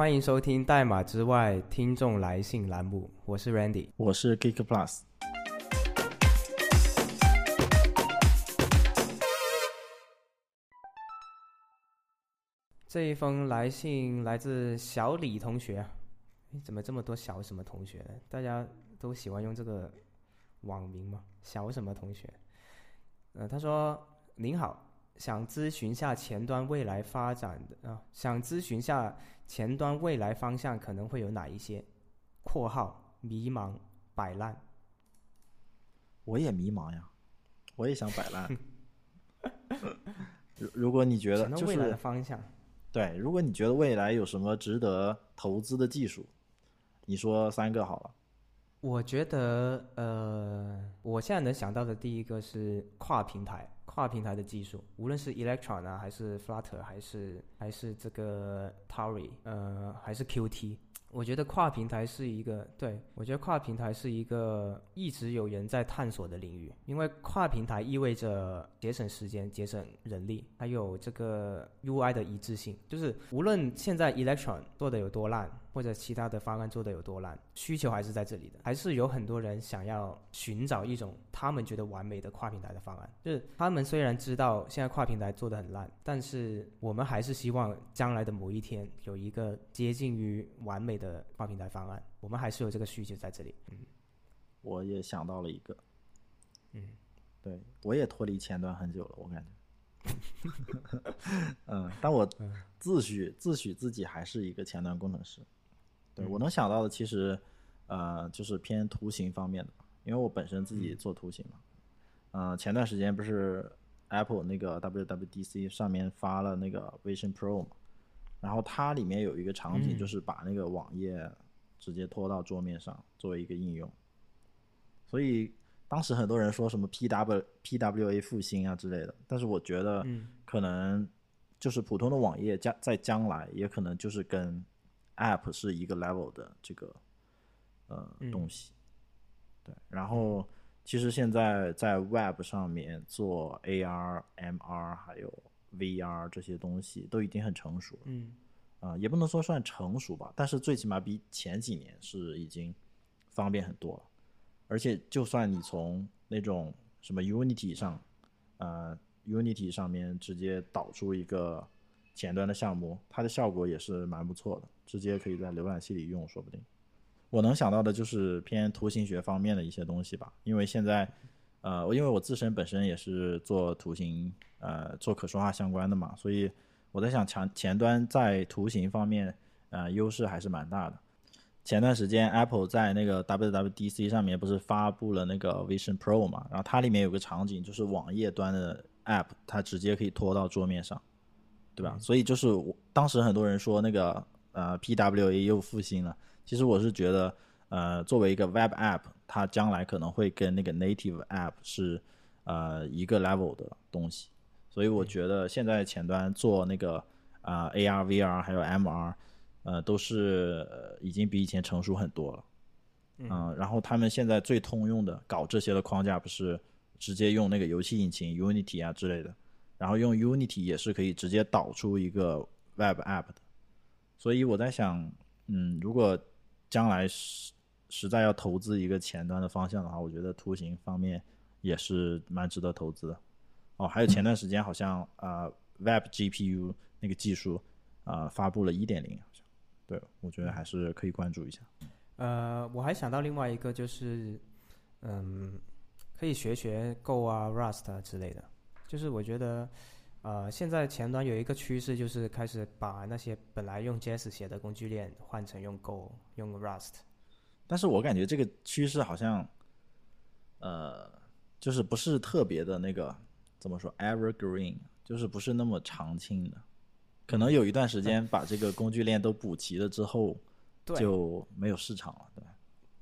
欢迎收听《代码之外》听众来信栏目，我是 Randy，我是 Geek Plus。这一封来信来自小李同学，诶怎么这么多小什么同学呢？大家都喜欢用这个网名吗？小什么同学？呃，他说：“您好，想咨询下前端未来发展的啊，想咨询下前端未来方向可能会有哪一些？（括号迷茫摆烂。我也迷茫呀，我也想摆烂。如如果你觉得就是未来的方向，对，如果你觉得未来有什么值得投资的技术，你说三个好了。我觉得，呃，我现在能想到的第一个是跨平台，跨平台的技术，无论是 Electron 啊，还是 Flutter，还是还是这个 t a r i 呃，还是 Qt，我觉得跨平台是一个，对我觉得跨平台是一个一直有人在探索的领域，因为跨平台意味着节省时间、节省人力，还有这个 UI 的一致性，就是无论现在 Electron 做的有多烂，或者其他的方案做的有多烂，需求还是在这里的，还是有很多人想要寻找一种他们觉得完美的跨平台的方案。就是他们虽然知道现在跨平台做的很烂，但是我们还是希望将来的某一天有一个接近于完美的跨平台方案，我们还是有这个需求在这里。嗯我也想到了一个，嗯，对我也脱离前端很久了，我感觉。嗯，但我自诩自诩自己还是一个前端工程师。对我能想到的，其实呃就是偏图形方面的，因为我本身自己做图形嘛。嗯、前段时间不是 Apple 那个 WWDC 上面发了那个 Vision Pro 嘛，然后它里面有一个场景，就是把那个网页直接拖到桌面上作为一个应用。所以当时很多人说什么 PW PWA 复兴啊之类的，但是我觉得可能就是普通的网页将在将来也可能就是跟 App 是一个 level 的这个呃东西。对，然后其实现在在 Web 上面做 AR、MR 还有 VR 这些东西都已经很成熟了。嗯啊、也不能说算成熟吧，但是最起码比前几年是已经方便很多了。而且就算你从那种什么 Unity 上，呃，Unity 上面直接导出一个前端的项目，它的效果也是蛮不错的，直接可以在浏览器里用，说不定。我能想到的就是偏图形学方面的一些东西吧，因为现在，呃，因为我自身本身也是做图形，呃，做可视化相关的嘛，所以我在想前前端在图形方面，呃，优势还是蛮大的。前段时间 Apple 在那个 WWDC 上面不是发布了那个 Vision Pro 嘛，然后它里面有个场景就是网页端的 App 它直接可以拖到桌面上，对吧？所以就是我当时很多人说那个呃 PWA 又复兴了，其实我是觉得呃作为一个 Web App，它将来可能会跟那个 Native App 是呃一个 level 的东西，所以我觉得现在前端做那个啊、呃 AR、VR 还有 MR。呃，都是、呃、已经比以前成熟很多了。嗯、然后他们现在最通用的搞这些的框架，不是直接用那个游戏引擎 Unity 啊之类的，然后用 Unity 也是可以直接导出一个 Web App 的。所以我在想，嗯，如果将来实实在要投资一个前端的方向的话，我觉得图形方面也是蛮值得投资的。哦，还有前段时间好像啊、呃 Web GPU 那个技术啊、发布了一点零，好像，对我觉得还是可以关注一下。呃，我还想到另外一个就是，嗯，可以学学 Go 啊、Rust 之类的。就是我觉得，呃，现在前端有一个趋势，就是开始把那些本来用 JS 写的工具链换成用 Go、用 Rust。但是我感觉这个趋势好像，呃，就是不是特别的那个怎么说 evergreen，就是不是那么常青的。可能有一段时间把这个工具链都补齐了之后，就没有市场了，对吧？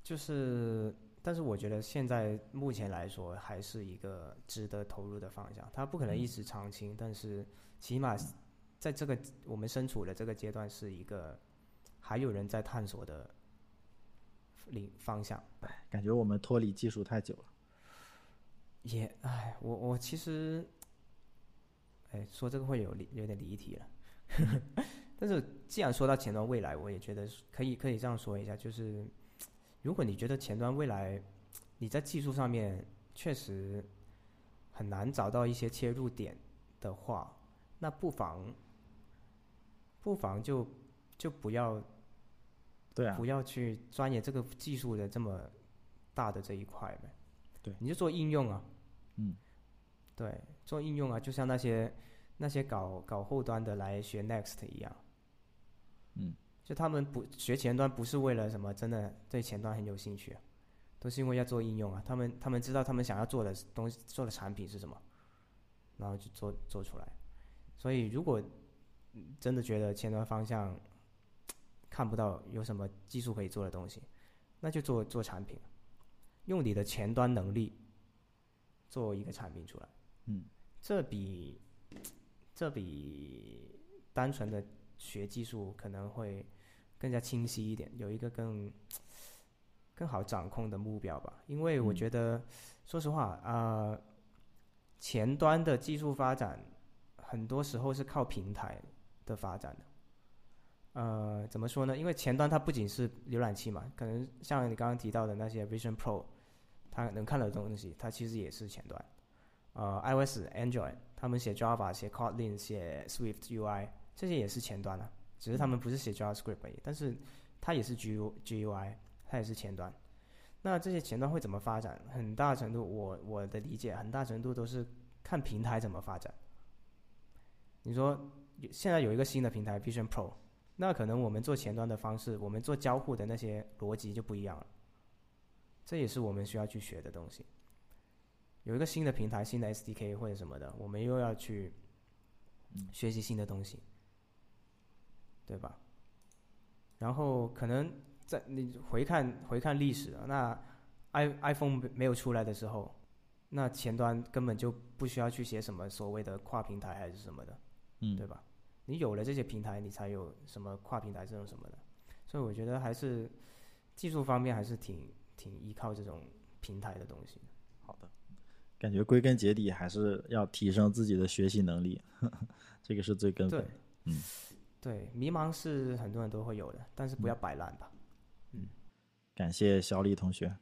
就是，但是我觉得现在目前来说还是一个值得投入的方向。它不可能一直长青，但是起码在这个我们身处的这个阶段，是一个还有人在探索的领方向。感觉我们脱离技术太久了。也，哎，我我其实，哎，说这个会有离有点离题了。但是既然说到前端未来，我也觉得可以可以这样说一下，就是如果你觉得前端未来你在技术上面确实很难找到一些切入点的话，那不妨不妨就就不要对啊不，要去钻研这个技术的这么大的这一块呗。对你就做应用啊。嗯。对，做应用啊，就像那些那些搞搞后端的来学 Next 一样。嗯。就他们不学前端不是为了什么真的对前端很有兴趣、啊，都是因为要做应用啊。他们他们知道他们想要做的东西做的产品是什么，然后就做做出来。所以如果嗯真的觉得前端方向看不到有什么技术可以做的东西，那就做做产品，用你的前端能力做一个产品出来。嗯，这比这比单纯的学技术可能会更加清晰一点，有一个更 更好掌控的目标吧。因为我嗯觉得，说实话啊、呃前端的技术发展很多时候是靠平台的发展的。呃，怎么说呢？因为前端它不仅是浏览器嘛，可能像你刚刚提到的那些 Vision Pro，它能看到的东西，它其实也是前端。呃，iOS、Android，他们写 Java、写 Kotlin、写 Swift UI，这些也是前端啊，只是他们不是写 JavaScript 而已，但是它也是 GU GUI，它也是前端。那这些前端会怎么发展？很大程度，我我的理解，很大程度都是看平台怎么发展。你说现在有一个新的平台 Vision Pro，那可能我们做前端的方式，我们做交互的那些逻辑就不一样了。这也是我们需要去学的东西。有一个新的平台、新的 SDK 或者什么的，我们又要去学习新的东西，对吧？然后可能在你回看回看历史啊，那 i iPhone 没有出来的时候，那前端根本就不需要去写什么所谓的跨平台还是什么的，嗯对吧？你有了这些平台，你才有什么跨平台这种什么的，所以我觉得还是技术方面还是挺挺依靠这种平台的东西。好的，感觉归根结底还是要提升自己的学习能力，这个是最根本对。，嗯，对，迷茫是很多人都会有的，但是不要摆烂吧。嗯感谢小李同学。